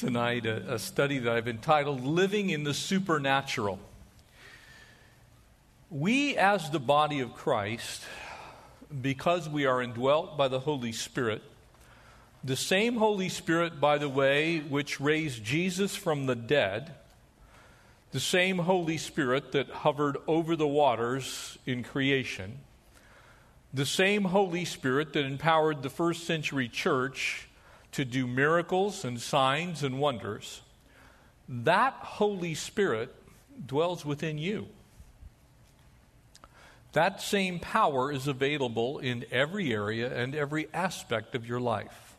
tonight a, a, study that I've entitled Living in the Supernatural. We, as the body of Christ, because we are indwelt by the Holy Spirit, the same Holy Spirit, by the way, which raised Jesus from the dead, the same Holy Spirit that hovered over the waters in creation, the same Holy Spirit that empowered the first century church to do miracles and signs and wonders, that Holy Spirit dwells within you. That same power is available in every area and every aspect of your life.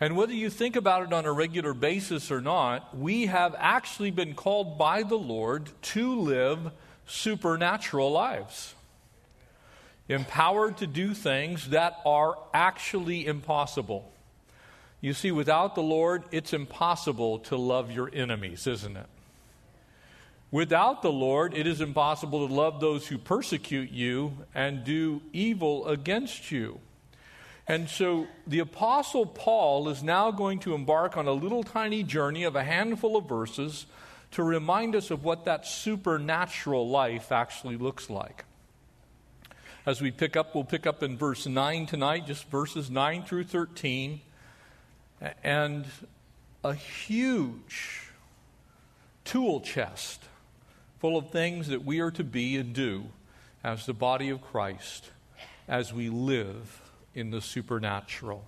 And whether you think about it on a regular basis or not, we have actually been called by the Lord to live supernatural lives. Empowered to do things that are actually impossible. You see, without the Lord, it's impossible to love your enemies, isn't it? Without the Lord, it is impossible to love those who persecute you and do evil against you. And so the Apostle Paul is now going to embark on a little tiny journey of a handful of verses to remind us of what that supernatural life actually looks like. As we pick up, we'll pick up in verse 9 tonight, just verses 9 through 13. And a huge tool chest full of things that we are to be and do as the body of Christ as we live in the supernatural.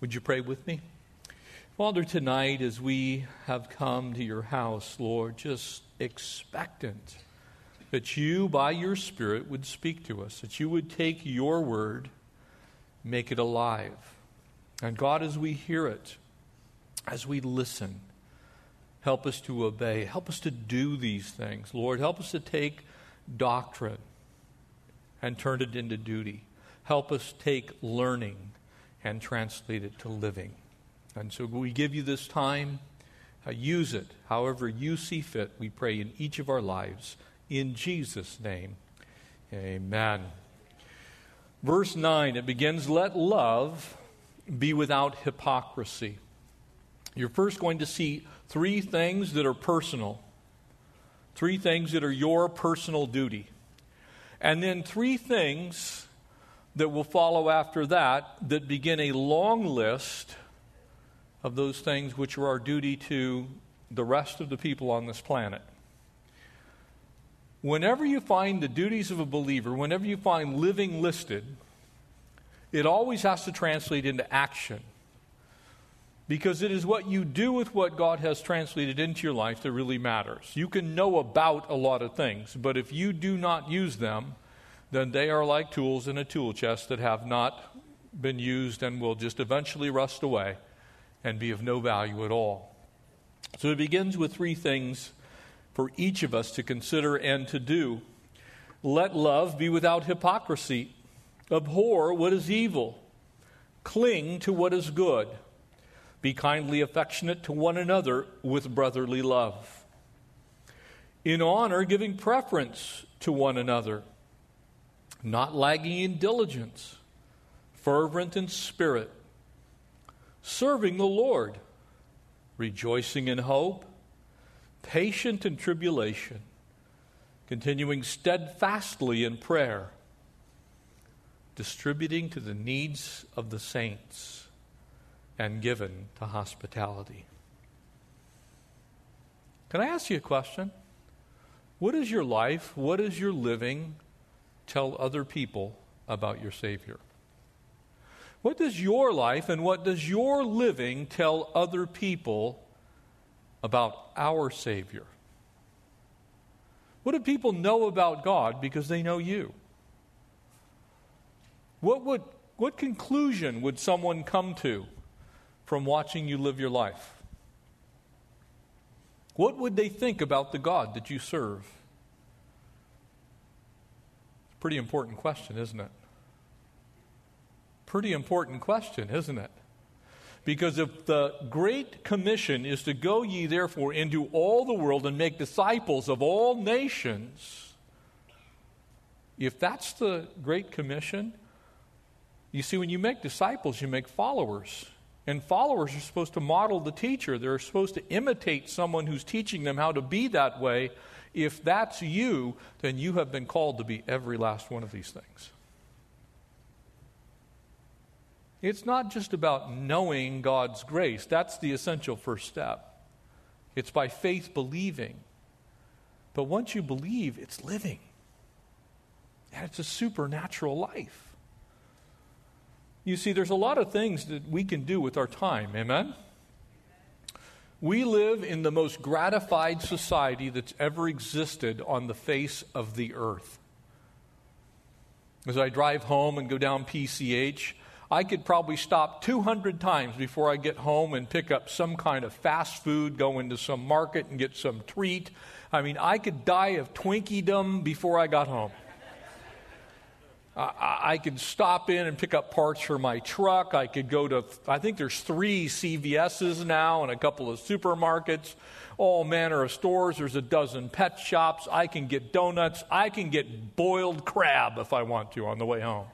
Would you pray with me? Father, tonight as we have come to your house, Lord, just expectant that you, by your Spirit, would speak to us, that you would take your word, make it alive. And God, as we hear it, as we listen, help us to obey. Help us to do these things. Lord, help us to take doctrine and turn it into duty. Help us take learning and translate it to living. And so we give you this time. Uh, use it however you see fit, we pray, in each of our lives. In Jesus' name, amen. Verse 9, it begins Let love be without hypocrisy. You're first going to see three things that are personal, three things that are your personal duty, and then three things that will follow after that that begin a long list of those things which are our duty to the rest of the people on this planet. Whenever you find the duties of a believer, whenever you find living listed, it always has to translate into action. Because it is what you do with what God has translated into your life that really matters. You can know about a lot of things, but if you do not use them, then they are like tools in a tool chest that have not been used and will just eventually rust away and be of no value at all. So it begins with three things for each of us to consider and to do. Let love be without hypocrisy. Abhor what is evil. Cling to what is good. Be kindly affectionate to one another with brotherly love. In honor, giving preference to one another. Not lagging in diligence, fervent in spirit, serving the Lord, rejoicing in hope, patient in tribulation, continuing steadfastly in prayer, distributing to the needs of the saints, and given to hospitality. Can I ask you a question? What is your life? What is your living? tell other people about your Savior? What does your life and what does your living tell other people about our Savior? What do people know about God because they know you? What, would, what conclusion would someone come to from watching you live your life? What would they think about the God that you serve? Pretty important question, isn't it? Pretty important question, isn't it? Because if the Great Commission is to go ye therefore into all the world and make disciples of all nations, if that's the Great Commission, you see, when you make disciples, you make followers. And followers are supposed to model the teacher. They're supposed to imitate someone who's teaching them how to be that way. If that's you, then you have been called to be every last one of these things. It's not just about knowing God's grace, that's the essential first step. It's by faith believing. But once you believe, it's living. And it's a supernatural life. You see, there's a lot of things that we can do with our time. Amen? We live in the most gratified society that's ever existed on the face of the earth. As I drive home and go down PCH, I could probably stop 200 times before I get home and pick up some kind of fast food, go into some market and get some treat. I mean, I could die of Twinkiedom before I got home. I could stop in and pick up parts for my truck. I could go to, I think there's three CVS's now and a couple of supermarkets, all manner of stores. There's a dozen pet shops. I can get donuts. I can get boiled crab if I want to on the way home.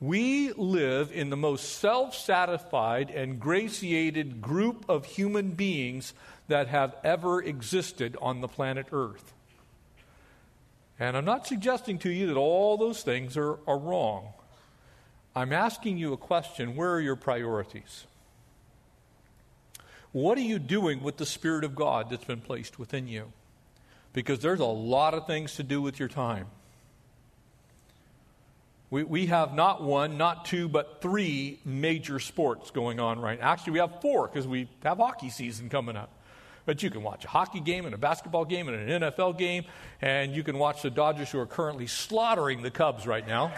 We live in the most self satisfied and gratiated group of human beings that have ever existed on the planet Earth. And I'm not suggesting to you that all those things are, are wrong. I'm asking you a question where are your priorities? What are you doing with the Spirit of God that's been placed within you? Because there's a lot of things to do with your time. We, we have not one, not two, but three major sports going on right now. Actually, we have four because we have hockey season coming up. But you can watch a hockey game and a basketball game and an NFL game, and you can watch the Dodgers who are currently slaughtering the Cubs right now.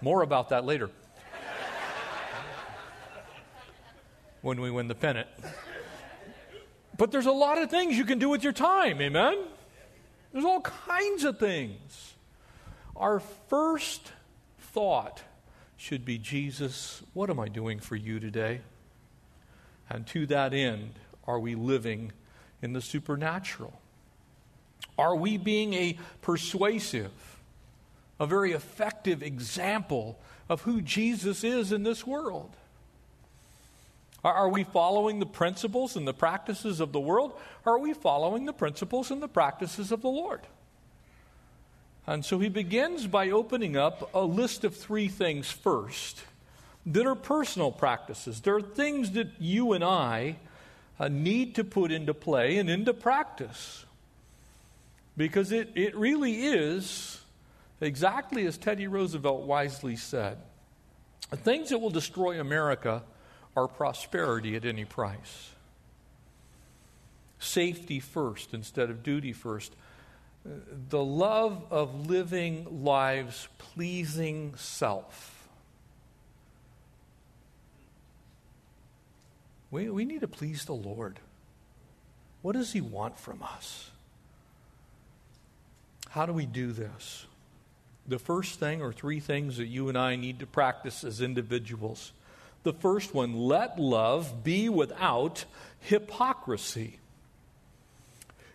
More about that later. when we win the pennant. But there's a lot of things you can do with your time, amen? There's all kinds of things. Our first thought should be Jesus, what am I doing for you today? And to that end, are we living in the supernatural? Are we being a persuasive, a very effective example of who Jesus is in this world? Are we following the principles and the practices of the world? Or are we following the principles and the practices of the Lord? And so he begins by opening up a list of three things first that are personal practices. There are things that you and I uh, need to put into play and into practice. Because it, it really is exactly as Teddy Roosevelt wisely said the things that will destroy America are prosperity at any price. Safety first instead of duty first the love of living lives pleasing self. We, we need to please the Lord. What does He want from us? How do we do this? The first thing, or three things that you and I need to practice as individuals. The first one let love be without hypocrisy,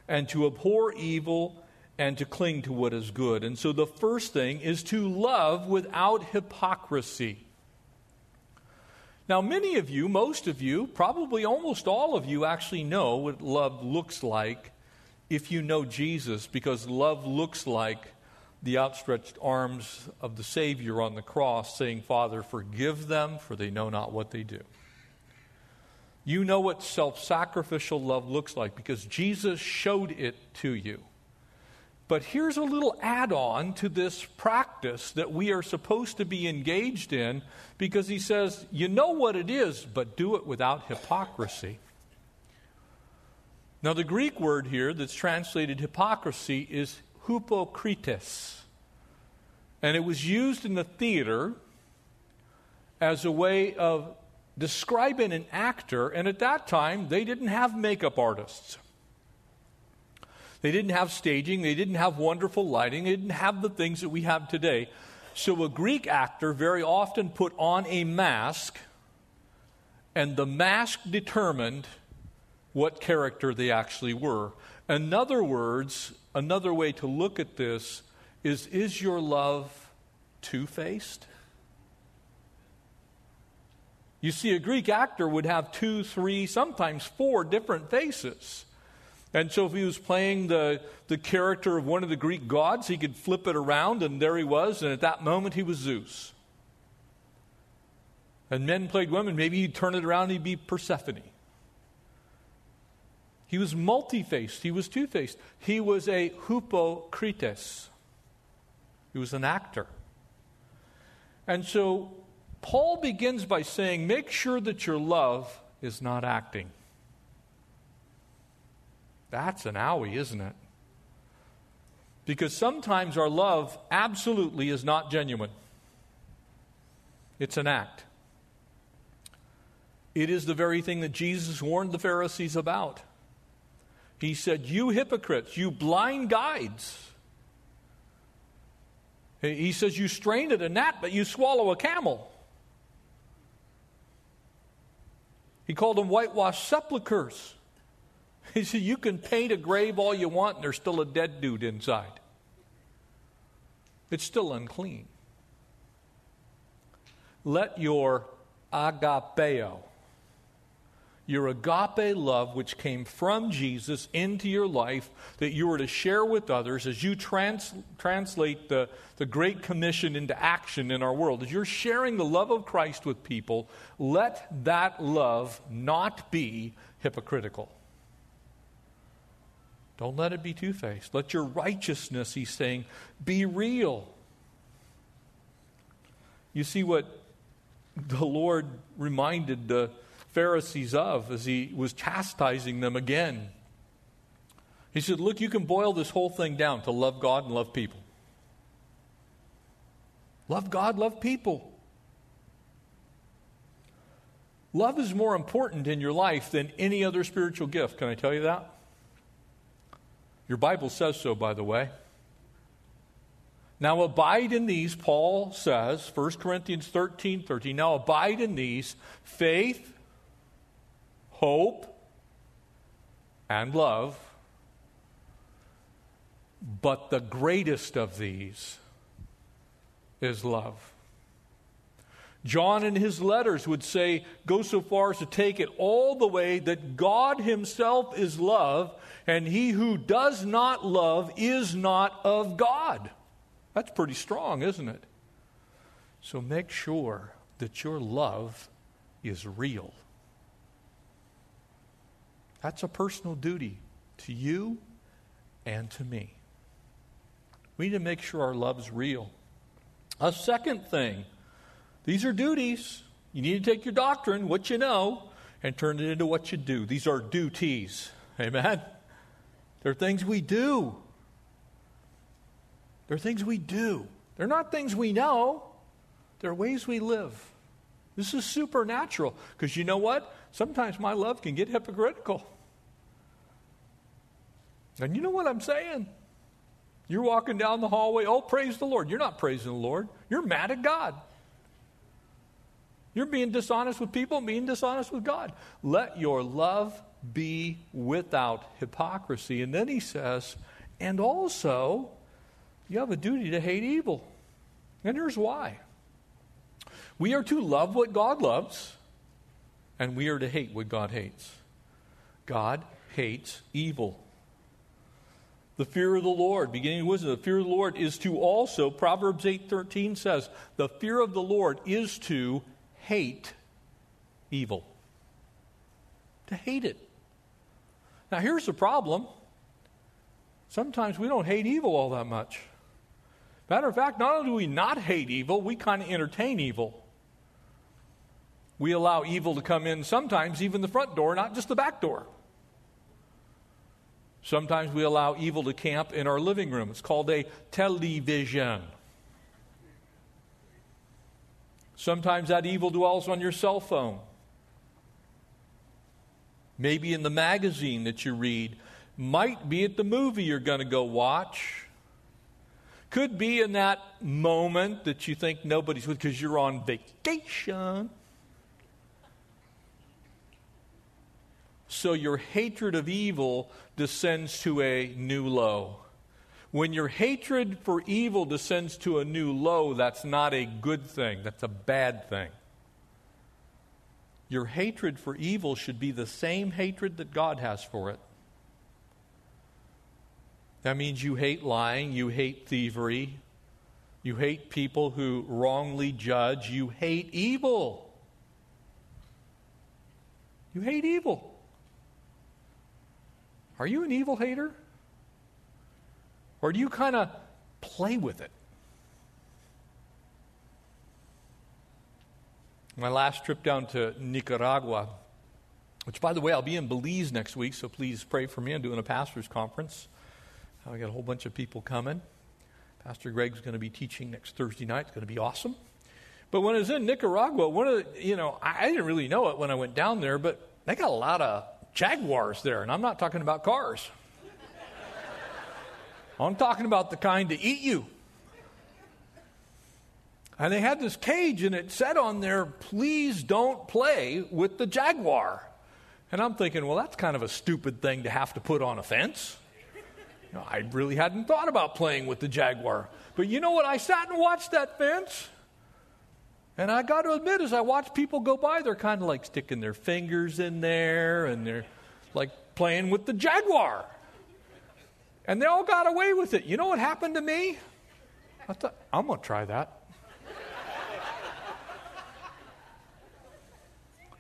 and to abhor evil and to cling to what is good. And so the first thing is to love without hypocrisy. Now, many of you, most of you, probably almost all of you actually know what love looks like if you know Jesus, because love looks like the outstretched arms of the Savior on the cross saying, Father, forgive them, for they know not what they do. You know what self sacrificial love looks like because Jesus showed it to you. But here's a little add on to this practice that we are supposed to be engaged in because he says, You know what it is, but do it without hypocrisy. Now, the Greek word here that's translated hypocrisy is hypocrites. And it was used in the theater as a way of describing an actor, and at that time, they didn't have makeup artists. They didn't have staging, they didn't have wonderful lighting, they didn't have the things that we have today. So a Greek actor very often put on a mask, and the mask determined what character they actually were. In other words, another way to look at this is is your love two faced? You see, a Greek actor would have two, three, sometimes four different faces. And so, if he was playing the, the character of one of the Greek gods, he could flip it around, and there he was, and at that moment, he was Zeus. And men played women, maybe he'd turn it around, he'd be Persephone. He was multi faced, he was two faced. He was a hypocrites, he was an actor. And so, Paul begins by saying, make sure that your love is not acting. That's an owie, isn't it? Because sometimes our love absolutely is not genuine, it's an act. It is the very thing that Jesus warned the Pharisees about. He said, You hypocrites, you blind guides. He says, You strain at a gnat, but you swallow a camel. He called them whitewashed sepulchres. He said, You can paint a grave all you want, and there's still a dead dude inside. It's still unclean. Let your agapeo, your agape love, which came from Jesus into your life, that you are to share with others as you trans- translate the, the Great Commission into action in our world. As you're sharing the love of Christ with people, let that love not be hypocritical. Don't let it be two faced. Let your righteousness, he's saying, be real. You see what the Lord reminded the Pharisees of as he was chastising them again. He said, Look, you can boil this whole thing down to love God and love people. Love God, love people. Love is more important in your life than any other spiritual gift. Can I tell you that? Your Bible says so, by the way. Now abide in these, Paul says, 1 Corinthians 13 13. Now abide in these faith, hope, and love. But the greatest of these is love. John in his letters would say, go so far as to take it all the way that God himself is love, and he who does not love is not of God. That's pretty strong, isn't it? So make sure that your love is real. That's a personal duty to you and to me. We need to make sure our love's real. A second thing, these are duties. You need to take your doctrine, what you know, and turn it into what you do. These are duties. Amen? They're things we do. They're things we do. They're not things we know, they're ways we live. This is supernatural because you know what? Sometimes my love can get hypocritical. And you know what I'm saying? You're walking down the hallway, oh, praise the Lord. You're not praising the Lord, you're mad at God. You're being dishonest with people, being dishonest with God. Let your love be without hypocrisy. And then he says, and also, you have a duty to hate evil. And here's why we are to love what God loves, and we are to hate what God hates. God hates evil. The fear of the Lord, beginning with wisdom, the fear of the Lord is to also, Proverbs 8:13 says, the fear of the Lord is to hate evil. To hate it. Now, here's the problem sometimes we don't hate evil all that much. Matter of fact, not only do we not hate evil, we kind of entertain evil. We allow evil to come in sometimes, even the front door, not just the back door. Sometimes we allow evil to camp in our living room. It's called a television. Sometimes that evil dwells on your cell phone maybe in the magazine that you read, might be at the movie you're going to go watch. Could be in that moment that you think nobody's with because you're on vacation. So your hatred of evil descends to a new low. When your hatred for evil descends to a new low, that's not a good thing, that's a bad thing. Your hatred for evil should be the same hatred that God has for it. That means you hate lying, you hate thievery, you hate people who wrongly judge, you hate evil. You hate evil. Are you an evil hater? Or do you kind of play with it? My last trip down to Nicaragua, which, by the way, I'll be in Belize next week, so please pray for me. I'm doing a pastor's conference. Uh, I got a whole bunch of people coming. Pastor Greg's going to be teaching next Thursday night. It's going to be awesome. But when I was in Nicaragua, one of the, you know, I, I didn't really know it when I went down there, but they got a lot of Jaguars there, and I'm not talking about cars. Oh, I'm talking about the kind to eat you. And they had this cage, and it said on there, please don't play with the jaguar. And I'm thinking, well, that's kind of a stupid thing to have to put on a fence. You know, I really hadn't thought about playing with the jaguar. But you know what? I sat and watched that fence. And I got to admit, as I watched people go by, they're kind of like sticking their fingers in there and they're like playing with the jaguar. And they all got away with it. You know what happened to me? I thought, I'm going to try that.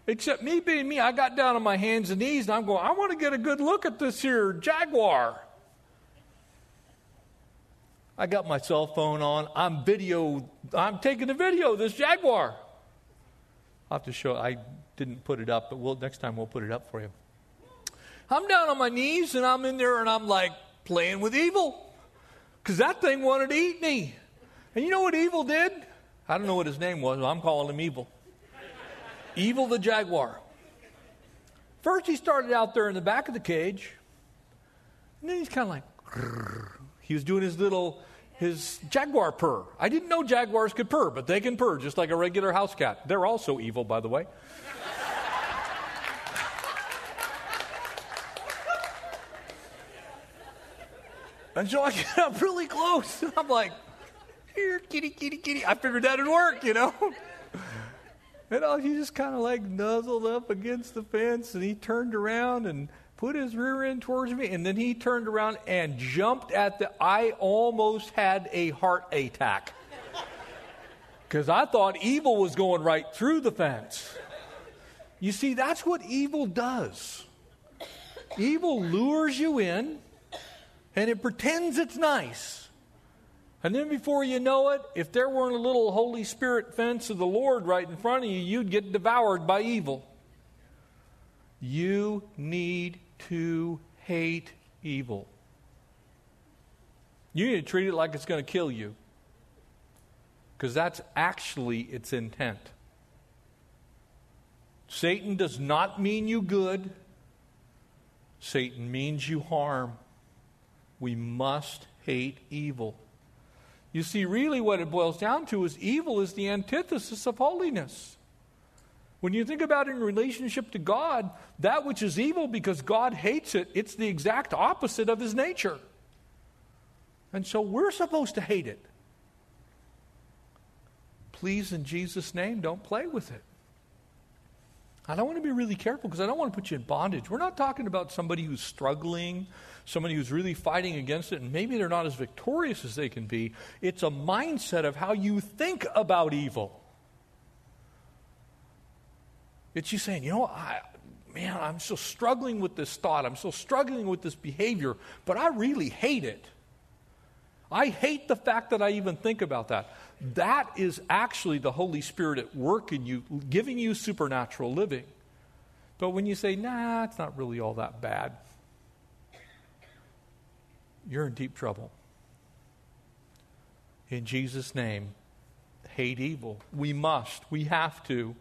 Except me being me, I got down on my hands and knees and I'm going, I want to get a good look at this here jaguar. I got my cell phone on. I'm video. I'm taking a video of this jaguar. I'll have to show. I didn't put it up, but we'll, next time we'll put it up for you. I'm down on my knees and I'm in there and I'm like, playing with evil because that thing wanted to eat me. And you know what evil did? I don't know what his name was, I'm calling him evil. evil the jaguar. First, he started out there in the back of the cage, and then he's kind of like, he was doing his little, his jaguar purr. I didn't know jaguars could purr, but they can purr just like a regular house cat. They're also evil, by the way. And so I get up really close. And I'm like, here, kitty, kitty, kitty. I figured that'd work, you know. And uh, he just kind of like nuzzled up against the fence and he turned around and put his rear end towards me. And then he turned around and jumped at the. I almost had a heart attack. Because I thought evil was going right through the fence. You see, that's what evil does. Evil lures you in and it pretends it's nice. And then before you know it, if there weren't a little Holy Spirit fence of the Lord right in front of you, you'd get devoured by evil. You need to hate evil. You need to treat it like it's going to kill you. Because that's actually its intent. Satan does not mean you good, Satan means you harm. We must hate evil. You see, really, what it boils down to is evil is the antithesis of holiness. When you think about it in relationship to God, that which is evil because God hates it, it's the exact opposite of his nature. And so we're supposed to hate it. Please, in Jesus' name, don't play with it. I don't want to be really careful because I don't want to put you in bondage. We're not talking about somebody who's struggling, somebody who's really fighting against it, and maybe they're not as victorious as they can be. It's a mindset of how you think about evil. It's you saying, you know, I, man, I'm still struggling with this thought. I'm still struggling with this behavior, but I really hate it. I hate the fact that I even think about that. That is actually the Holy Spirit at work in you, giving you supernatural living. But when you say, nah, it's not really all that bad, you're in deep trouble. In Jesus' name, hate evil. We must, we have to.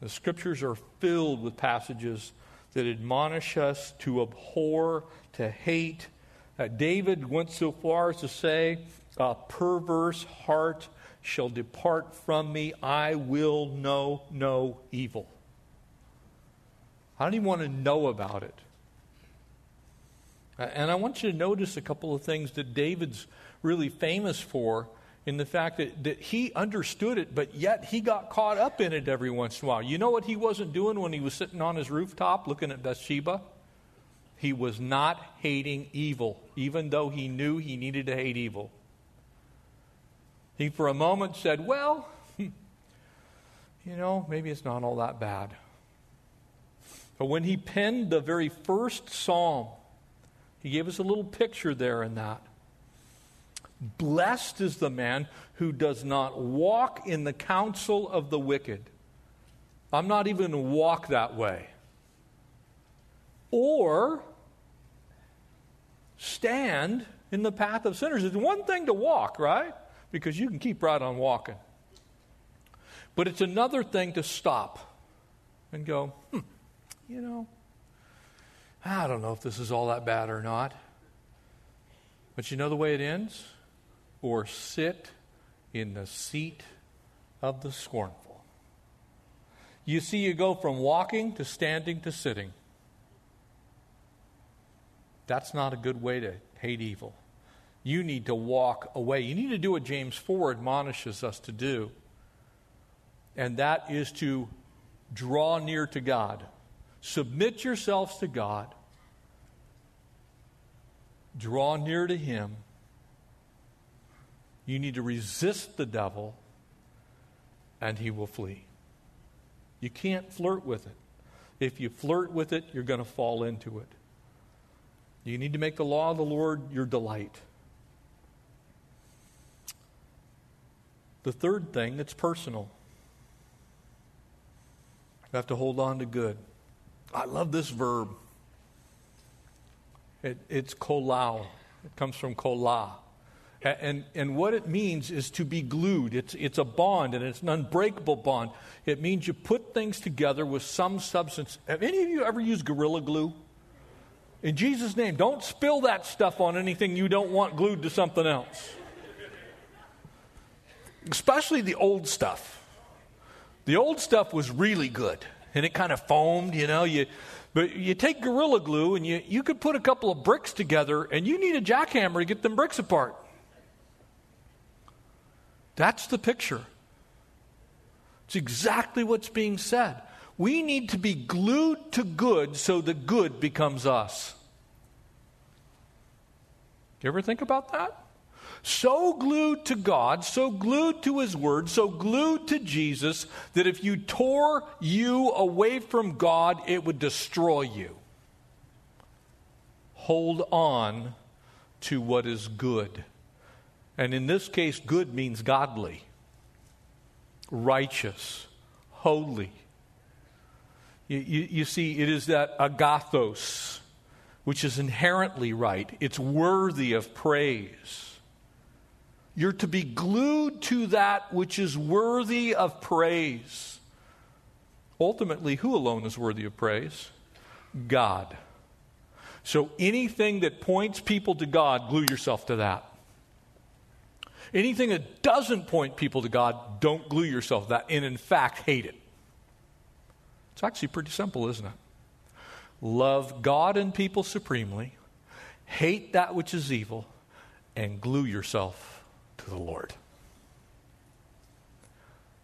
The scriptures are filled with passages that admonish us to abhor, to hate. Uh, David went so far as to say, a perverse heart shall depart from me. I will know no evil. I don't even want to know about it. Uh, and I want you to notice a couple of things that David's really famous for in the fact that, that he understood it, but yet he got caught up in it every once in a while. You know what he wasn't doing when he was sitting on his rooftop looking at Bathsheba? He was not hating evil, even though he knew he needed to hate evil. He, for a moment, said, Well, hmm, you know, maybe it's not all that bad. But when he penned the very first psalm, he gave us a little picture there in that. Blessed is the man who does not walk in the counsel of the wicked. I'm not even walk that way. Or stand in the path of sinners. It's one thing to walk, right? Because you can keep right on walking. But it's another thing to stop and go, hmm, you know, I don't know if this is all that bad or not. But you know the way it ends? or sit in the seat of the scornful. You see, you go from walking to standing to sitting. That's not a good way to hate evil. You need to walk away. You need to do what James 4 admonishes us to do, and that is to draw near to God. Submit yourselves to God, draw near to Him you need to resist the devil, and he will flee. You can't flirt with it. If you flirt with it, you're going to fall into it. You need to make the law of the Lord your delight. The third thing, it's personal. You have to hold on to good. I love this verb. It, it's kolau. It comes from kolah. And, and what it means is to be glued. It's, it's a bond, and it's an unbreakable bond. It means you put things together with some substance. Have any of you ever used Gorilla Glue? In Jesus' name, don't spill that stuff on anything you don't want glued to something else. Especially the old stuff. The old stuff was really good, and it kind of foamed, you know. You, but you take Gorilla Glue, and you, you could put a couple of bricks together, and you need a jackhammer to get them bricks apart. That's the picture. It's exactly what's being said. We need to be glued to good so the good becomes us. You ever think about that? So glued to God, so glued to His Word, so glued to Jesus that if you tore you away from God, it would destroy you. Hold on to what is good. And in this case, good means godly, righteous, holy. You, you, you, see, it is that agathos, which is inherently right, it's worthy of praise. You're to be glued to that which is worthy of praise. Ultimately, who alone is worthy of praise? God. So anything that points people to God, glue yourself to that. Anything that doesn't point people to God, don't glue yourself to that, and in fact, hate it. It's actually pretty simple, isn't it? Love God and people supremely, hate that which is evil, and glue yourself to the Lord.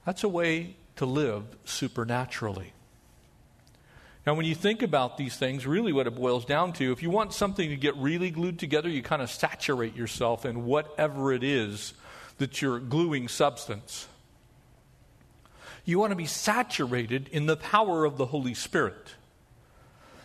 That's a way to live supernaturally. Now, when you think about these things, really what it boils down to, if you want something to get really glued together, you kind of saturate yourself in whatever it is that you're gluing substance. You want to be saturated in the power of the Holy Spirit.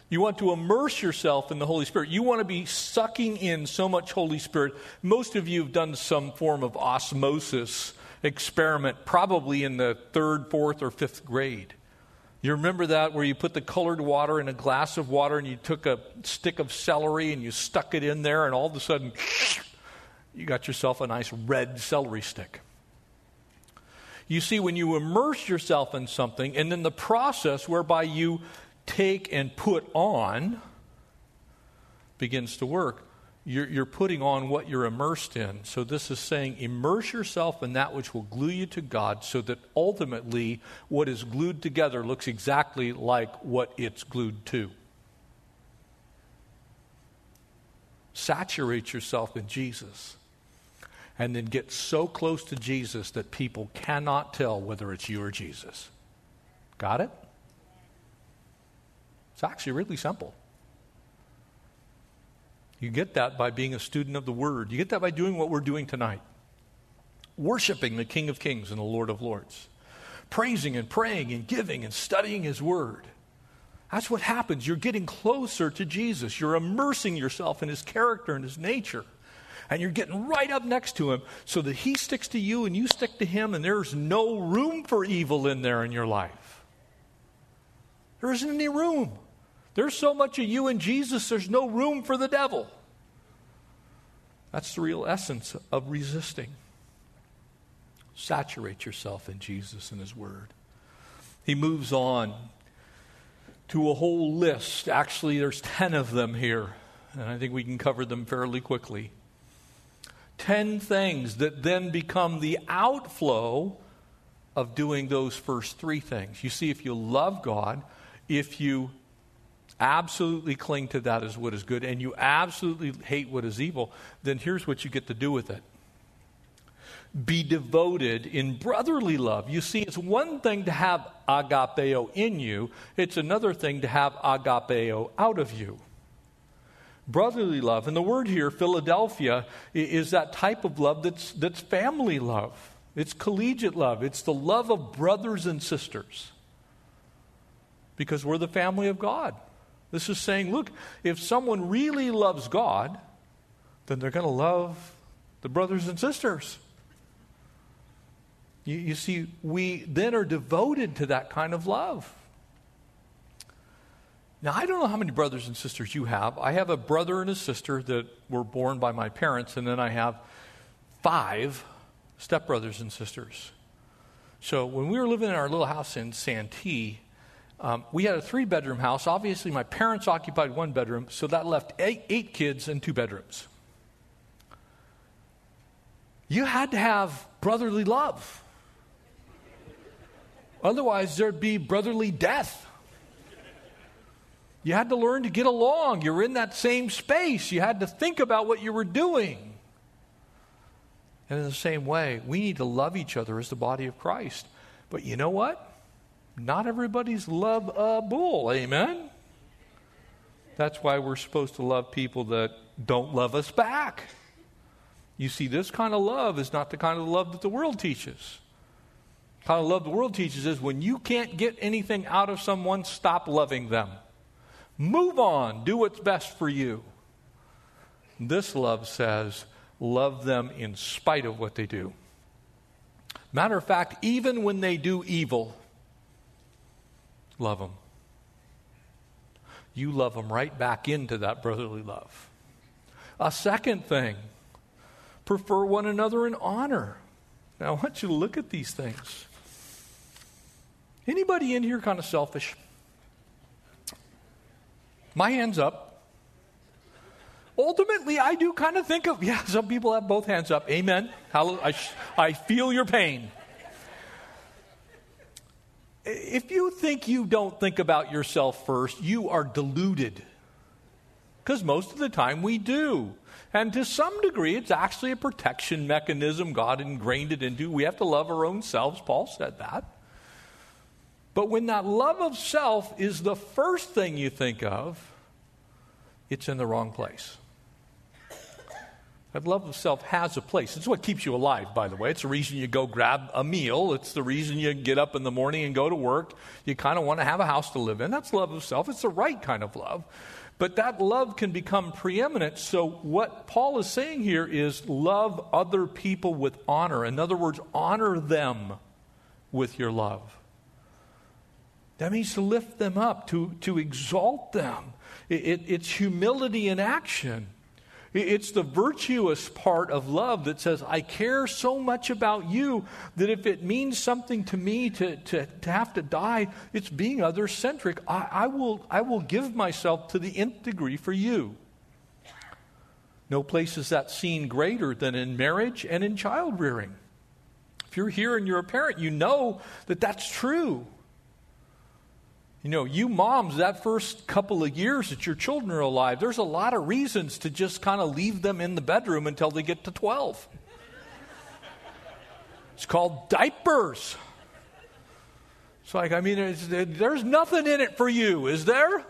You want to immerse yourself in the Holy Spirit. You want to be sucking in so much Holy Spirit. Most of you have done some form of osmosis experiment, probably in the third, fourth, or fifth grade. You remember that where you put the colored water in a glass of water and you took a stick of celery and you stuck it in there, and all of a sudden, you got yourself a nice red celery stick. You see, when you immerse yourself in something, and then the process whereby you take and put on begins to work, you're, you're, putting on what you're immersed in. So, this is saying immerse yourself in that which will glue you to God so that ultimately what is glued together looks exactly like what it's glued to. Saturate yourself in Jesus. And then get so close to Jesus that people cannot tell whether it's you or Jesus. Got it? It's actually really simple. You get that by being a student of the Word. You get that by doing what we're doing tonight worshiping the King of Kings and the Lord of Lords, praising and praying and giving and studying His Word. That's what happens. You're getting closer to Jesus. You're immersing yourself in His character and His nature. And you're getting right up next to Him so that He sticks to you and you stick to Him, and there's no room for evil in there in your life. There isn't any room. There's so much of you and Jesus, there's no room for the devil. That's the real essence of resisting. Saturate yourself in Jesus and His Word. He moves on to a whole list. Actually, there's 10 of them here, and I think we can cover them fairly quickly. 10 things that then become the outflow of doing those first three things. You see, if you love God, if you absolutely cling to that as what is good, and you absolutely hate what is evil, then here's what you get to do with it be devoted in brotherly love. You see, it's one thing to have agapeo in you, it's another thing to have agapeo out of you. Brotherly love, and the word here, Philadelphia, is that type of love that's, that's family love. It's collegiate love. It's the love of brothers and sisters. Because we're the family of God. This is saying, look, if someone really loves God, then they're going to love the brothers and sisters. You, you, see, we then are devoted to that kind of love. Now, I don't know how many brothers and sisters you have. I have a brother and a sister that were born by my parents, and then I have five stepbrothers and sisters. So when we were living in our little house in Santee, um, we had a three bedroom house. Obviously, my parents occupied one bedroom, so that left eight, eight kids and two bedrooms. You had to have brotherly love. Otherwise, there'd be brotherly death. You had to learn to get along. You're in that same space. You had to think about what you were doing. And in the same way, we need to love each other as the body of Christ. But you know what? Not everybody's love a bull. Amen? That's why we're supposed to love people that don't love us back. You see, this kind of love is not the kind of love that the world teaches. The kind of love the world teaches is when you can't get anything out of someone, stop loving them. Move on. Do what's best for you. This love says, love them in spite of what they do. Matter of fact, even when they do evil, love them. You love them right back into that brotherly love. A second thing, prefer one another in honor. Now, I want you to look at these things. Anybody in here kind of selfish? My hand's up. Ultimately, I do kind of think of, yeah, some people have both hands up. Amen. I, I feel your pain if you think you don't think about yourself first, you are deluded. Because most of the time we do. And to some degree, it's actually a protection mechanism God ingrained it into. We have to love our own selves. Paul said that. But when that love of self is the first thing you think of, it's in the wrong place. That love of self has a place. It's what keeps you alive, by the way. It's the reason you go grab a meal. It's the reason you get up in the morning and go to work. You kind of want to have a house to live in. That's love of self. It's the right kind of love. But that love can become preeminent. So, what Paul is saying here is love other people with honor. In other words, honor them with your love. That means to lift them up, to, to exalt them. It, it, it's humility in action. It's the virtuous part of love that says, I care so much about you that if it means something to me to, to, to have to die, it's being other centric. I, I, will, I will give myself to the nth degree for you. No place is that seen greater than in marriage and in child rearing. If you're here and you're a parent, you know that that's true. You know, you moms, that first couple of years that your children are alive, there's a lot of reasons to just kind of leave them in the bedroom until they get to 12. It's called diapers. It's like, I mean, there's nothing in it for you, is there?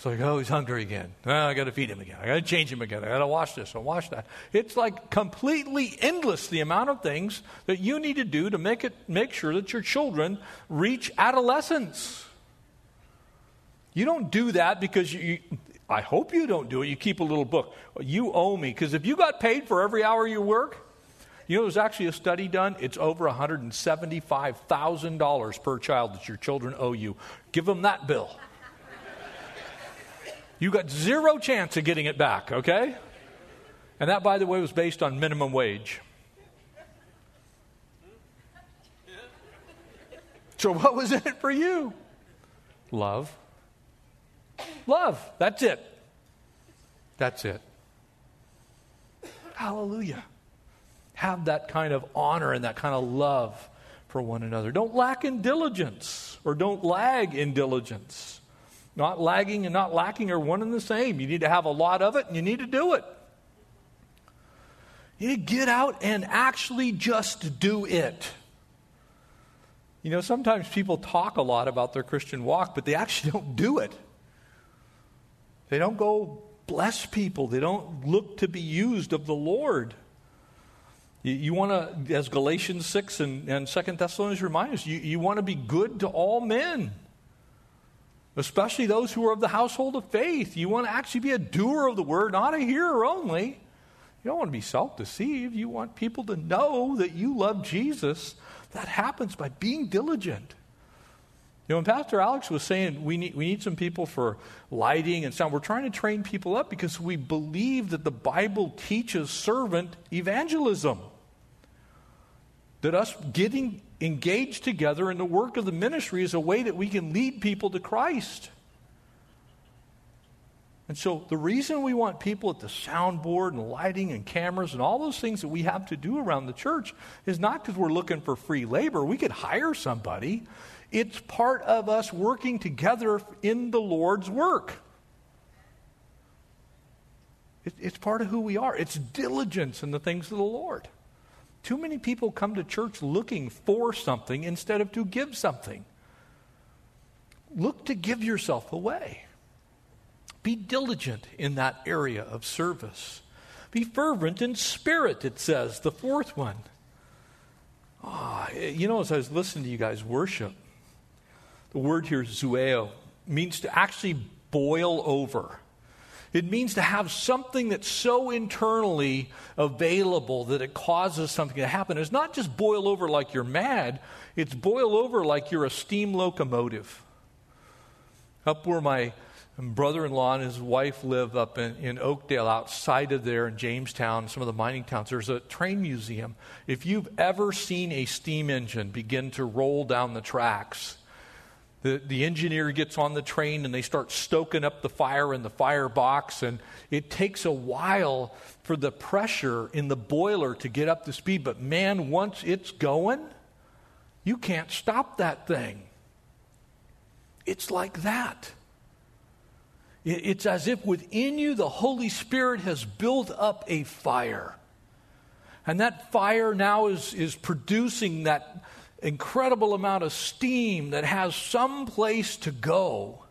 It's like, oh, he's hungry again. Oh, I got to feed him again. I got to change him again. I got to wash this and wash that. It's like completely endless the amount of things that you need to do to make it make sure that your children reach adolescence. You don't do that because you, I hope you don't do it. You keep a little book. You owe me because if you got paid for every hour you work, you know, there's actually a study done. It's over $175,000 per child that your children owe you. Give them that bill. You got zero chance of getting it back, okay? And that, by the way, was based on minimum wage. So, what was in it for you? Love. Love. That's it. That's it. Hallelujah. Have that kind of honor and that kind of love for one another. Don't lack in diligence or don't lag in diligence. Not lagging and not lacking are one and the same. You need to have a lot of it and you need to do it. You need to get out and actually just do it. You know, sometimes people talk a lot about their Christian walk, but they actually don't do it. They don't go bless people, they don't look to be used of the Lord. You, want to, as Galatians 6 and, and 2 Thessalonians remind us, you, you want to be good to all men especially those who are of the household of faith. You want to actually be a doer of the word, not a hearer only. You don't want to be self deceived. You want people to know that you love Jesus. That happens by being diligent. You know, when Pastor Alex was saying we need, we need some people for lighting and sound, we're trying to train people up because we believe that the Bible teaches servant evangelism. That us getting engaged together in the work of the ministry is a way that we can lead people to Christ. And so, the reason we want people at the soundboard and lighting and cameras and all those things that we have to do around the church is not because we're looking for free labor. We could hire somebody. It's part of us working together in the Lord's work. It's part of who we are, it's diligence in the things of the Lord. Too many people come to church looking for something instead of to give something. Look to give yourself away. Be diligent in that area of service. Be fervent in spirit, it says, the fourth one. Oh, you know, as I was listening to you guys worship, the word here, zoeo, means to actually boil over. It means to have something that's so internally available that it causes something to happen. It's not just boil over like you're mad, it's boil over like you're a steam locomotive. Up where my brother in law and his wife live up in, in Oakdale, outside of there in Jamestown, some of the mining towns, there's a train museum. If you've ever seen a steam engine begin to roll down the tracks, the, the engineer gets on the train and they start stoking up the fire in the firebox, and it takes a while for the pressure in the boiler to get up to speed. But man, once it's going, you can't stop that thing. It's like that. It's as if within you the Holy Spirit has built up a fire. And that fire now is, is producing that incredible amount of steam that has some place to go.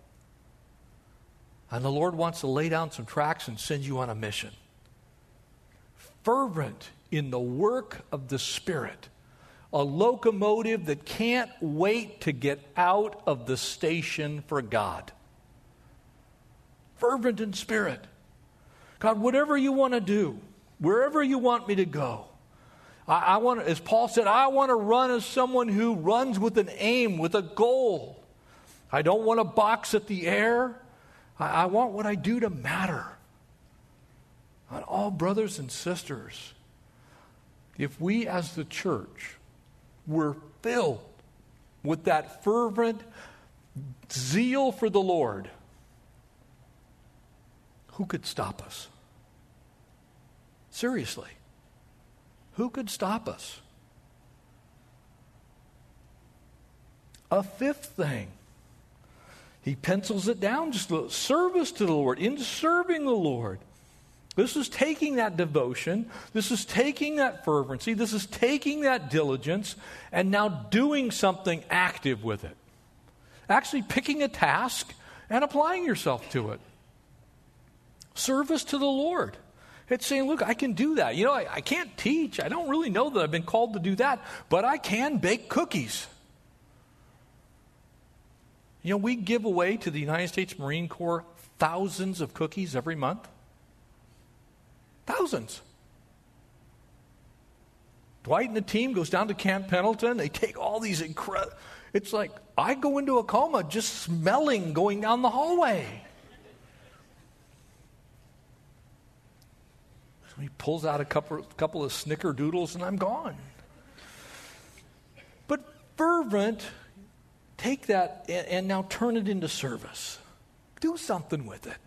And the Lord wants to lay down some tracks and send you on a mission. Fervent in the work of the Spirit, a locomotive that can't wait to get out of the station for God. Fervent in spirit. God, whatever you want to do, wherever you want me to go, I, I want, as Paul said, I want to run as someone who runs with an aim, with a goal. I don't want to box at the air. I, I want what I do to matter. And all brothers and sisters, if we as the church were filled with that fervent zeal for the Lord, who could stop us? Seriously. Who could stop us? A fifth thing he pencils it down just service to the Lord, in serving the Lord. This is taking that devotion, this is taking that fervency, this is taking that diligence, and now doing something active with it. Actually, picking a task and applying yourself to it. Service to the Lord. It's saying, look, I can do that. You know, I, I can't teach. I don't really know that I've been called to do that, but I can bake cookies. You know, we give away to the United States Marine Corps thousands of cookies every month. Thousands. Dwight and the team goes down to Camp Pendleton. They take all these incredible. It's like I go into a coma just smelling going down the hallway. He pulls out a couple, couple of snickerdoodles and I'm gone. But fervent, take that and, and now turn it into service. Do something with it.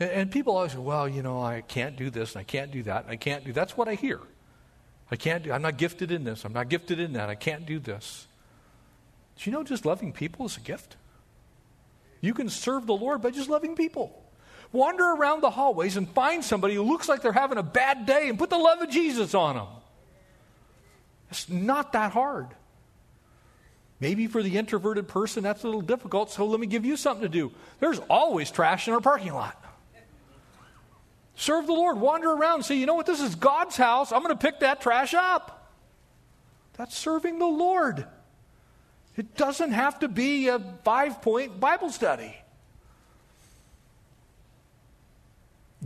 And people always say, well, you know, I can't do this and I can't do that and I can't do that's what I hear. I can't do I'm not gifted in this, I'm not gifted in that, I can't do this. Do you know just loving people is a gift? You can serve the Lord by just loving people. Wander around the hallways and find somebody who looks like they're having a bad day and put the love of Jesus on them. It's not that hard. Maybe for the introverted person, that's a little difficult, so let me give you something to do. There's always trash in our parking lot. Serve the Lord. Wander around say, you know what? This is God's house. I'm going to pick that trash up. That's serving the Lord. It doesn't have to be a five point Bible study.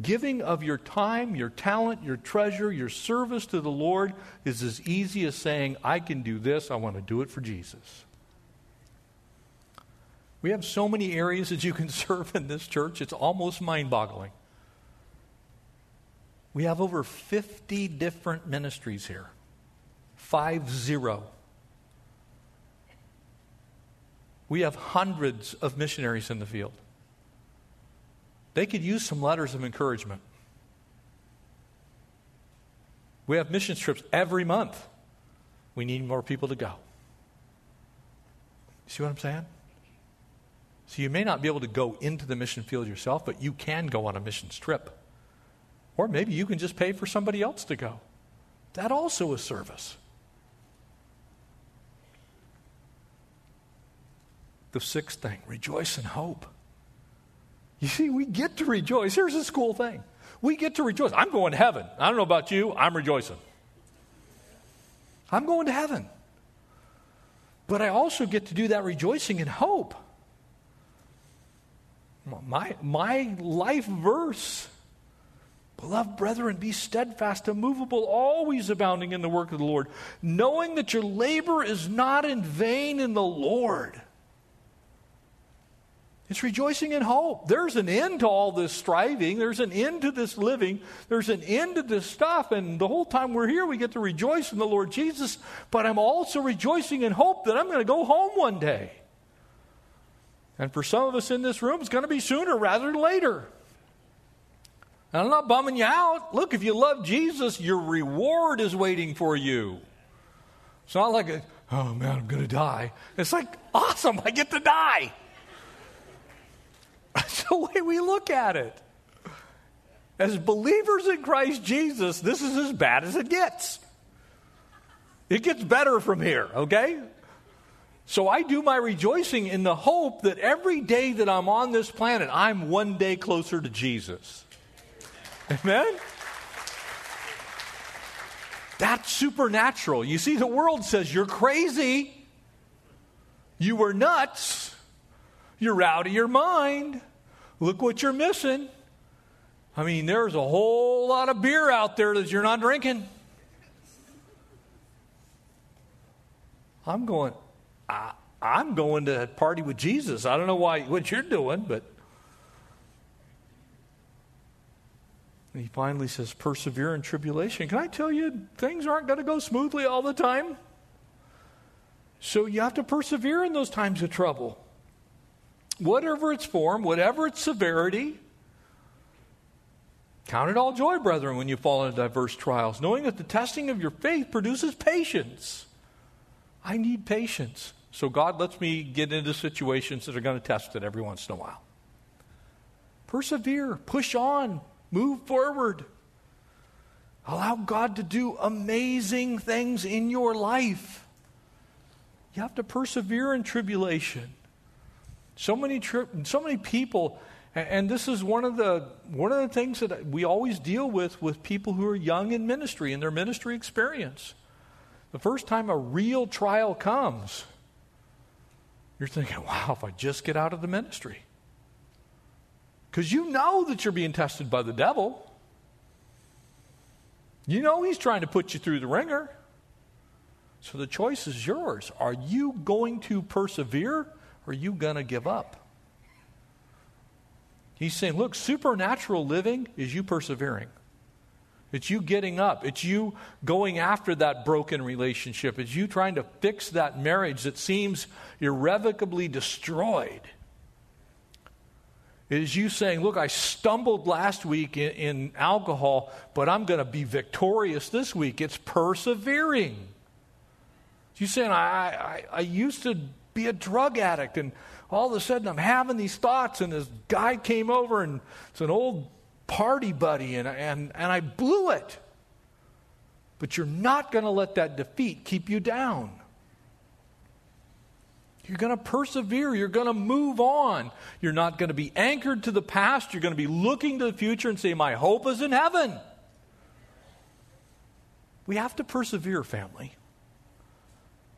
Giving of your time, your talent, your treasure, your service to the Lord is as easy as saying, I can do this, I want to do it for Jesus. We have so many areas that you can serve in this church, it's almost mind boggling. We have over 50 different ministries here. Five zero. We have hundreds of missionaries in the field. They could use some letters of encouragement. We have mission trips every month. We need more people to go. See what I'm saying? So you may not be able to go into the mission field yourself, but you can go on a mission trip. Or maybe you can just pay for somebody else to go. That also is service. The sixth thing rejoice in hope. You see, we get to rejoice. Here's this cool thing we get to rejoice. I'm going to heaven. I don't know about you, I'm rejoicing. I'm going to heaven. But I also get to do that rejoicing in hope. My, my life verse Beloved brethren, be steadfast, immovable, always abounding in the work of the Lord, knowing that your labor is not in vain in the Lord. It's rejoicing in hope. There's an end to all this striving. There's an end to this living. There's an end to this stuff. And the whole time we're here, we get to rejoice in the Lord Jesus. But I'm also rejoicing in hope that I'm going to go home one day. And for some of us in this room, it's going to be sooner rather than later. And I'm not bumming you out. Look, if you love Jesus, your reward is waiting for you. It's not like, a, oh man, I'm going to die. It's like, awesome, I get to die. That's the way we look at it. As believers in Christ Jesus, this is as bad as it gets. It gets better from here, okay? So I do my rejoicing in the hope that every day that I'm on this planet, I'm one day closer to Jesus. Amen? That's supernatural. You see, the world says you're crazy. You were nuts. You're out of your mind. Look what you're missing. I mean, there's a whole lot of beer out there that you're not drinking. I'm going, I, am going to party with Jesus. I don't know why what you're doing, but And he finally says, persevere in tribulation. Can I tell you, things aren't going to go smoothly all the time? So you have to persevere in those times of trouble. Whatever its form, whatever its severity, count it all joy, brethren, when you fall into diverse trials, knowing that the testing of your faith produces patience. I need patience. So God lets me get into situations that are going to test it every once in a while. Persevere, push on, move forward. Allow God to do amazing things in your life. You have to persevere in tribulation. So many, tri- so many people, and this is one of the one of the things that we always deal with with people who are young in ministry in their ministry experience. The first time a real trial comes, you're thinking, "Wow, if I just get out of the ministry," because you know that you're being tested by the devil. You know he's trying to put you through the ringer. So the choice is yours. Are you going to persevere are you going to give up? He's saying, look, supernatural living is you persevering. It's you getting up. It's you going after that broken relationship. It's you trying to fix that marriage that seems irrevocably destroyed. It is you saying, Look, I stumbled last week in, in alcohol, but I'm going to be victorious this week. It's persevering. You saying, I, I, I used to be a drug addict, and all of a sudden I'm having these thoughts, and this guy came over, and it's an old party buddy, and, and, and I blew it. But you're not going to let that defeat keep you down. You're going to persevere. You're going to move on. You're not going to be anchored to the past. You're going to be looking to the future and say, My hope is in heaven. We have to persevere, family.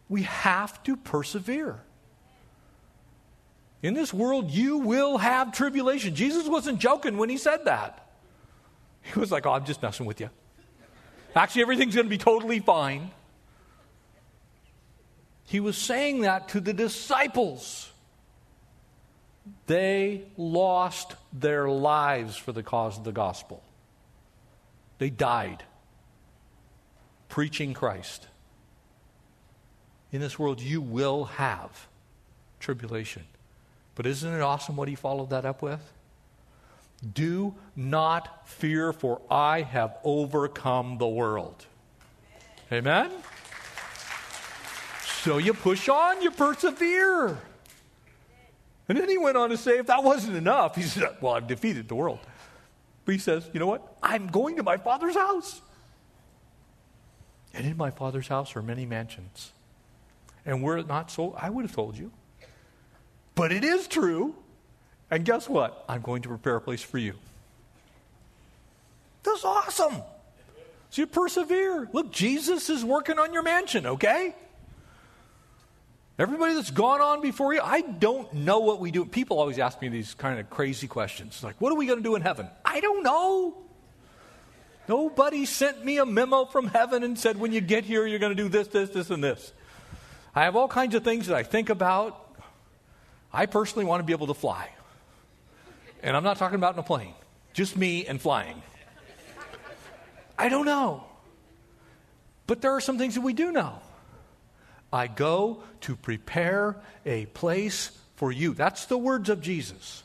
We have to persevere. In this world, you will have tribulation. Jesus wasn't joking when he said that. He was like, Oh, I'm just messing with you. Actually, everything's going to be totally fine. He was saying that to the disciples. They lost their lives for the cause of the gospel. They died preaching Christ. In this world, you will have tribulation. But isn't it awesome what he followed that up with? Do not fear, for I have overcome the world. Amen? So you push on, you persevere. And then he went on to say, if that wasn't enough, he said, Well, I've defeated the world. But he says, You know what? I'm going to my father's house. And in my father's house are many mansions. And were it not so, I would have told you. But it is true. And guess what? I'm going to prepare a place for you. That's awesome. So you persevere. Look, Jesus is working on your mansion, okay? Everybody that's gone on before you, I don't know what we do. People always ask me these kind of crazy questions like, what are we going to do in heaven? I don't know. Nobody sent me a memo from heaven and said, when you get here, you're going to do this, this, this, and this. I have all kinds of things that I think about. I personally want to be able to fly. And I'm not talking about in a plane, just me and flying. I don't know. But there are some things that we do know. I go to prepare a place for you. That's the words of Jesus.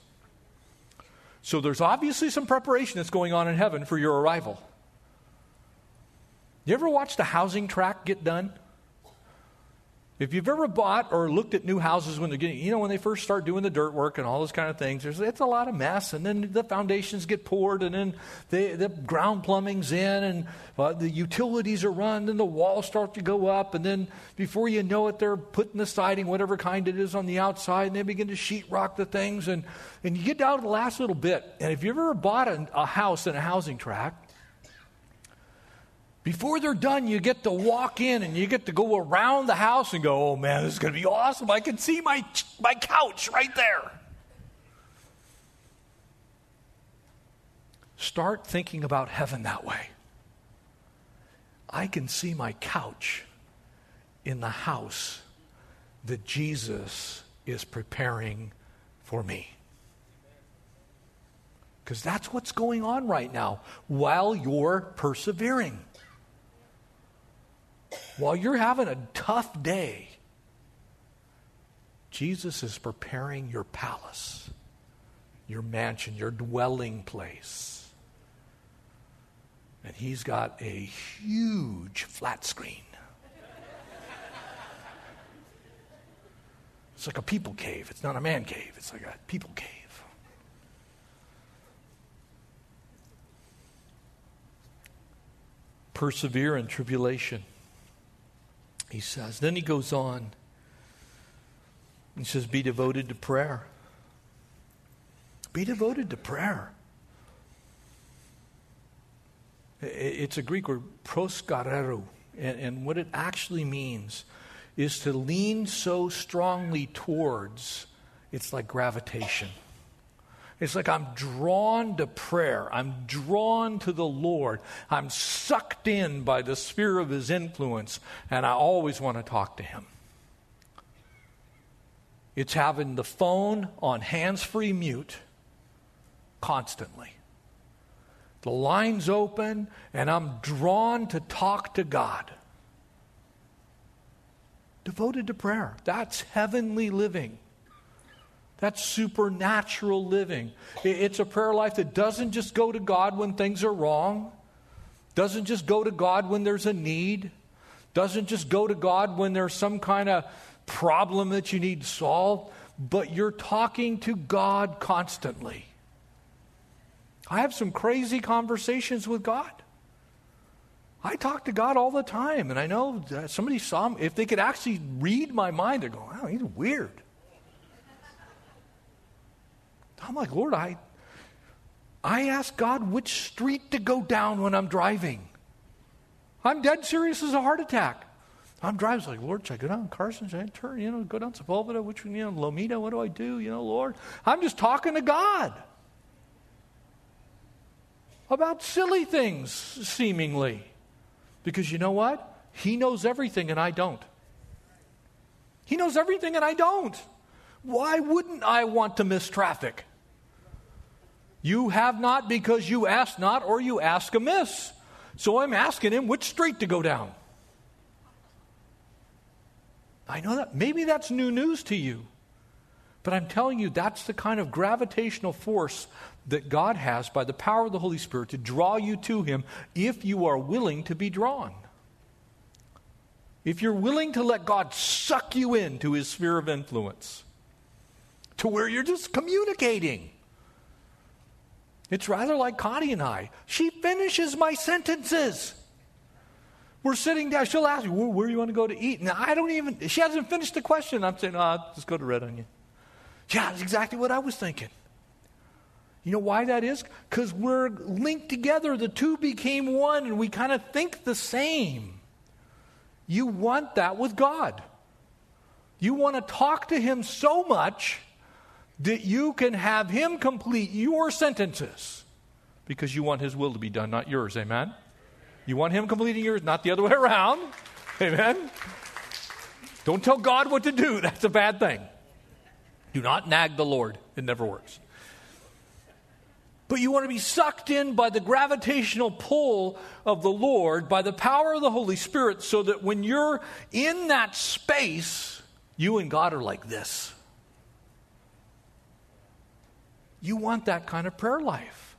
So there's obviously some preparation that's going on in heaven for your arrival. You ever watch the housing track get done? If you've ever bought or looked at new houses when they're getting, you know, when they first start doing the dirt work and all those kind of things, there's, it's a lot of mess. And then the foundations get poured, and then they, the ground plumbing's in, and uh, the utilities are run, and the walls start to go up. And then before you know it, they're putting the siding, whatever kind it is, on the outside, and they begin to sheetrock the things. And, and you get down to the last little bit. And if you've ever bought a, a house in a housing tract, before they're done, you get to walk in and you get to go around the house and go, oh man, this is going to be awesome. I can see my, my couch right there. Start thinking about heaven that way. I can see my couch in the house that Jesus is preparing for me. Because that's what's going on right now while you're persevering while you're having a tough day, Jesus is preparing your palace, your mansion, your dwelling place. And he's got a huge flat screen. It's like a people cave. It's not a man cave, it's like a people cave. Persevere in tribulation, he says. Then he goes on. He says, Be devoted to prayer. Be devoted to prayer. It's a Greek word, proskarero. And, and what it actually means is to lean so strongly towards, it's like gravitation. It's like I'm drawn to prayer. I'm drawn to the Lord. I'm sucked in by the sphere of His influence, and I always want to talk to Him. It's having the phone on hands free mute constantly. The line's open, and I'm drawn to talk to God. Devoted to prayer. That's heavenly living. That's supernatural living. It's a prayer life that doesn't just go to God when things are wrong, doesn't just go to God when there's a need, doesn't just go to God when there's some kind of problem that you need solved, but you're talking to God constantly. I have some crazy conversations with God. I talk to God all the time, and I know somebody saw me. If they could actually read my mind, they're going, "Wow, he's weird." I'm like, Lord, I, I ask God which street to go down when I'm driving. I'm dead serious as a heart attack. I'm driving, like, Lord, should I go down Carson? Should I turn, you know, go down Sepulveda? Which one, you know, Lomita? What do I do? You know, Lord. I'm just talking to God about silly things, seemingly. Because you know what? He knows everything and I don't. He knows everything and I don't. Why wouldn't I want to miss traffic? You have not because you ask not or you ask amiss. So I'm asking him which street to go down. I know that. Maybe that's new news to you. But I'm telling you, that's the kind of gravitational force that God has by the power of the Holy Spirit to draw you to Him if you are willing to be drawn. If you're willing to let God suck you into His sphere of influence to where you're just communicating. It's rather like Connie and I. She finishes my sentences. We're sitting down. She'll ask me, where, do you want to go to eat? And I don't even, she hasn't finished the question. I'm saying, oh, just go to Red Onion. Yeah, that's exactly what I was thinking. You know why that is? Because we're linked together. The two became one, and we kind of think the same. You want that with God. You want to talk to Him so much that you can have Him complete your sentences because you want His will to be done, not yours. Amen? You want Him completing yours, not the other way around. Amen? Don't tell God what to do. That's a bad thing. Do not nag the Lord, it never works. But you want to be sucked in by the gravitational pull of the Lord, by the power of the Holy Spirit, so that when you're in that space, you and God are like this. You want that kind of prayer life.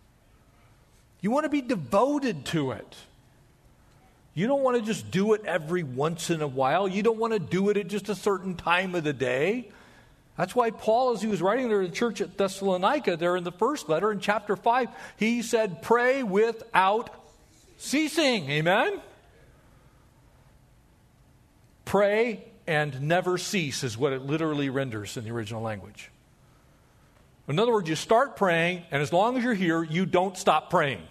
You want to be devoted to it. You don't want to just do it every once in a while. You don't want to do it at just a certain time of the day. That's why Paul, as he was writing to the church at Thessalonica, there in the first letter in chapter 5, he said, Pray without ceasing. Amen? Pray and never cease is what it literally renders in the original language. In other words, you start praying, and as long as you're here, you don't stop praying.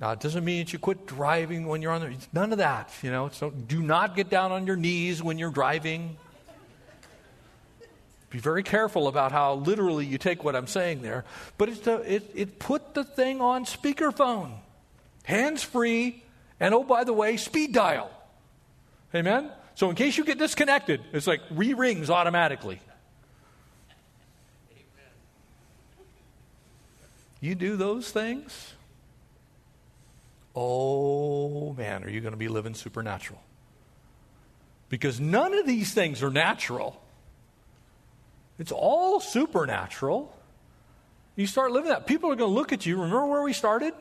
Now, it doesn't mean that you quit driving when you're on the. None of that, you know. So do not get down on your knees when you're driving. Be very careful about how literally you take what I'm saying there. But it's it, it put the thing on speakerphone, hands free, and oh, by the way, speed dial. Amen? So in case you get disconnected, it's like re rings automatically. You do those things? oh man, are you going to be living supernatural? Because none of these things are natural. It's all supernatural. You start living that. People are going to look at you. Remember where we started?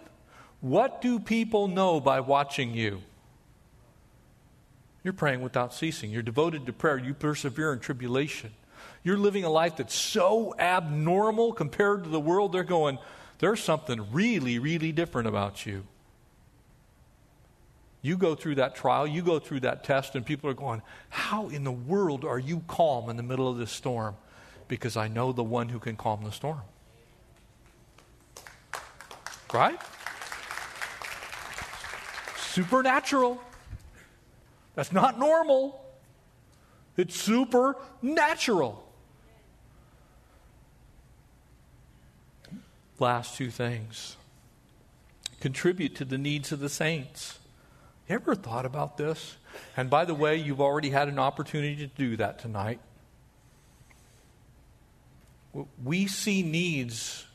What do people know by watching you? You're praying without ceasing. You're devoted to prayer. You persevere in tribulation. You're living a life that's so abnormal compared to the world. They're going, there's something really, really different about you. You go through that trial, you go through that test, and people are going, How in the world are you calm in the middle of this storm? Because I know the one who can calm the storm. Right? Supernatural. That's not normal. It's supernatural. Last two things contribute to the needs of the saints. You ever thought about this? And by the way, you've already had an opportunity to do that tonight. We see needs,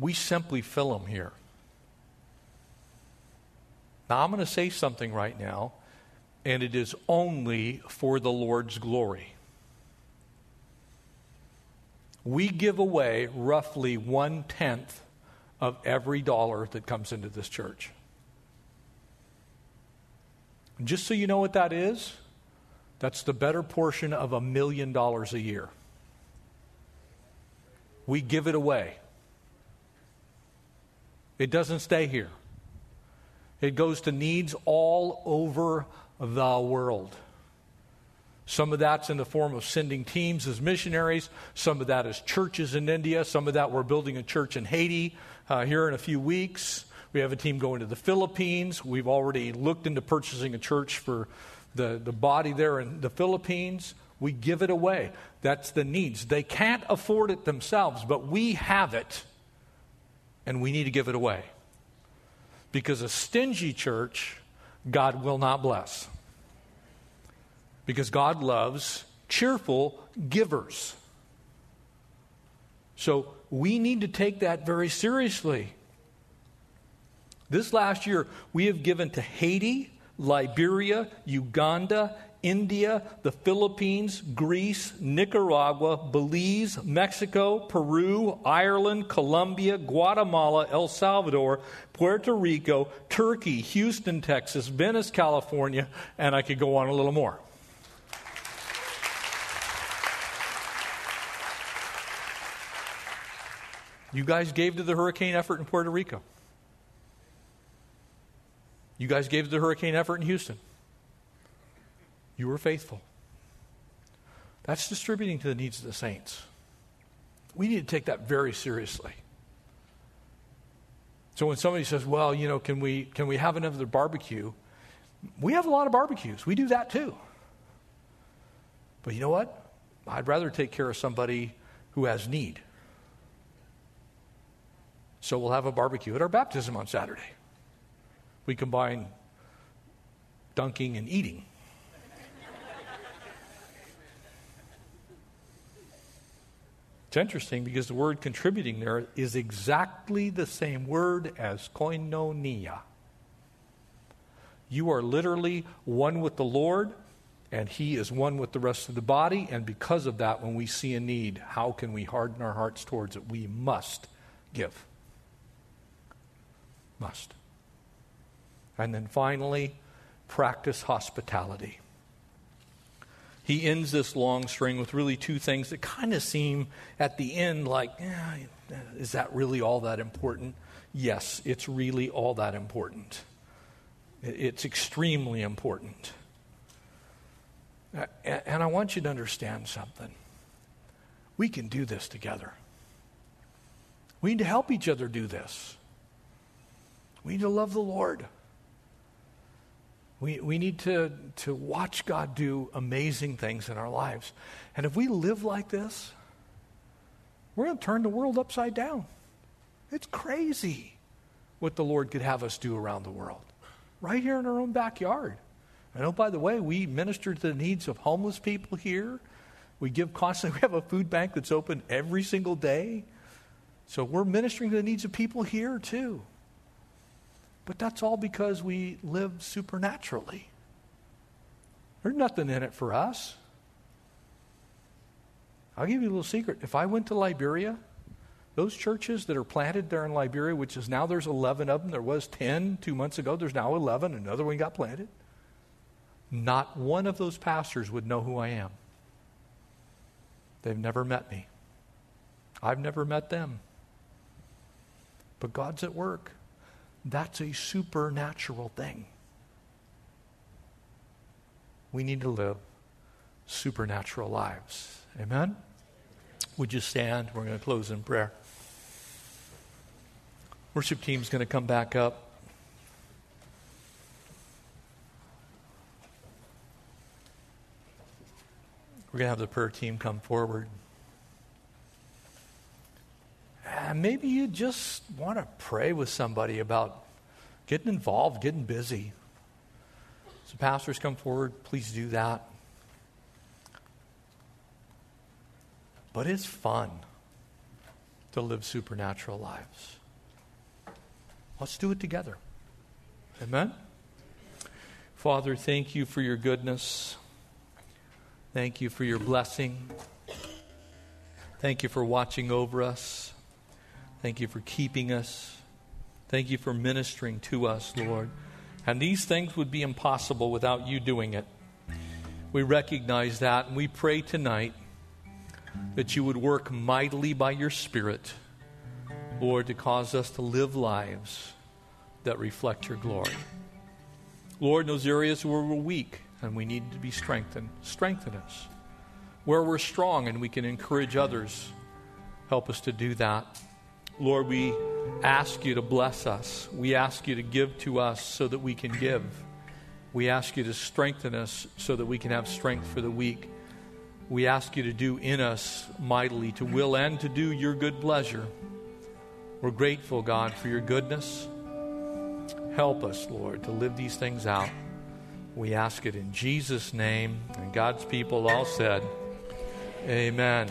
we simply fill them here. Now, I'm going to say something right now, and it is only for the Lord's glory. We give away roughly one tenth of every dollar that comes into this church. Just so you know what that is, that's the better portion of a million dollars a year. We give it away. It doesn't stay here. It goes to needs all over the world. Some of that's in the form of sending teams as missionaries. Some of that is churches in India. Some of that we're building a church in Haiti uh, here in a few weeks. We have a team going to the Philippines. We've already looked into purchasing a church for the, the body there in the Philippines. We give it away. That's the needs. They can't afford it themselves, but we have it, and we need to give it away. Because a stingy church, God will not bless. Because God loves cheerful givers. So we need to take that very seriously. This last year, we have given to Haiti, Liberia, Uganda, India, the Philippines, Greece, Nicaragua, Belize, Mexico, Peru, Ireland, Colombia, Guatemala, El Salvador, Puerto Rico, Turkey, Houston, Texas, Venice, California, and I could go on a little more. You guys gave to the hurricane effort in Puerto Rico. You guys gave to the hurricane effort in Houston. You were faithful. That's distributing to the needs of the saints. We need to take that very seriously. So when somebody says, "Well, you know, can we can we have another barbecue?" We have a lot of barbecues. We do that too. But you know what? I'd rather take care of somebody who has need. So we'll have a barbecue at our baptism on Saturday. We combine dunking and eating. It's interesting because the word contributing there is exactly the same word as koinonia. You are literally one with the Lord, and He is one with the rest of the body. And because of that, when we see a need, how can we harden our hearts towards it? We must give. Must. And then finally, practice hospitality. He ends this long string with really two things that kind of seem at the end like, eh, is that really all that important? Yes, it's really all that important. It's extremely important. And I want you to understand something. We can do this together. We need to help each other do this. We need to love the Lord. We, we need to, to watch God do amazing things in our lives. And if we live like this, we're going to turn the world upside down. It's crazy what the Lord could have us do around the world, right here in our own backyard. I know, oh, by the way, we minister to the needs of homeless people here. We give constantly, we have a food bank that's open every single day. So we're ministering to the needs of people here, too. But that's all because we live supernaturally. There's nothing in it for us. I'll give you a little secret. If I went to Liberia, those churches that are planted there in Liberia, which is now there's 11 of them, there was 10 two months ago, there's now 11, another one got planted. not one of those pastors would know who I am. They've never met me. I've never met them. But God's at work. That's a supernatural thing. We need to live supernatural lives. Amen? Would you stand? We're going to close in prayer. Worship team's going to come back up. We're going to have the prayer team come forward. And maybe you just want to pray with somebody about getting involved, getting busy. So, pastors, come forward. Please do that. But it's fun to live supernatural lives. Let's do it together. Amen? Father, thank you for your goodness. Thank you for your blessing. Thank you for watching over us. Thank you for keeping us. Thank you for ministering to us, Lord. And these things would be impossible without you doing it. We recognize that, and we pray tonight that you would work mightily by your Spirit, Lord, to cause us to live lives that reflect your glory. Lord, in those areas where we're weak and we need to be strengthened, strengthen us. Where we're strong and we can encourage others, help us to do that. Lord, we ask you to bless us. We ask you to give to us so that we can give. We ask you to strengthen us so that we can have strength for the weak. We ask you to do in us mightily, to will and to do your good pleasure. We're grateful, God, for your goodness. Help us, Lord, to live these things out. We ask it in Jesus' name. And God's people all said, Amen.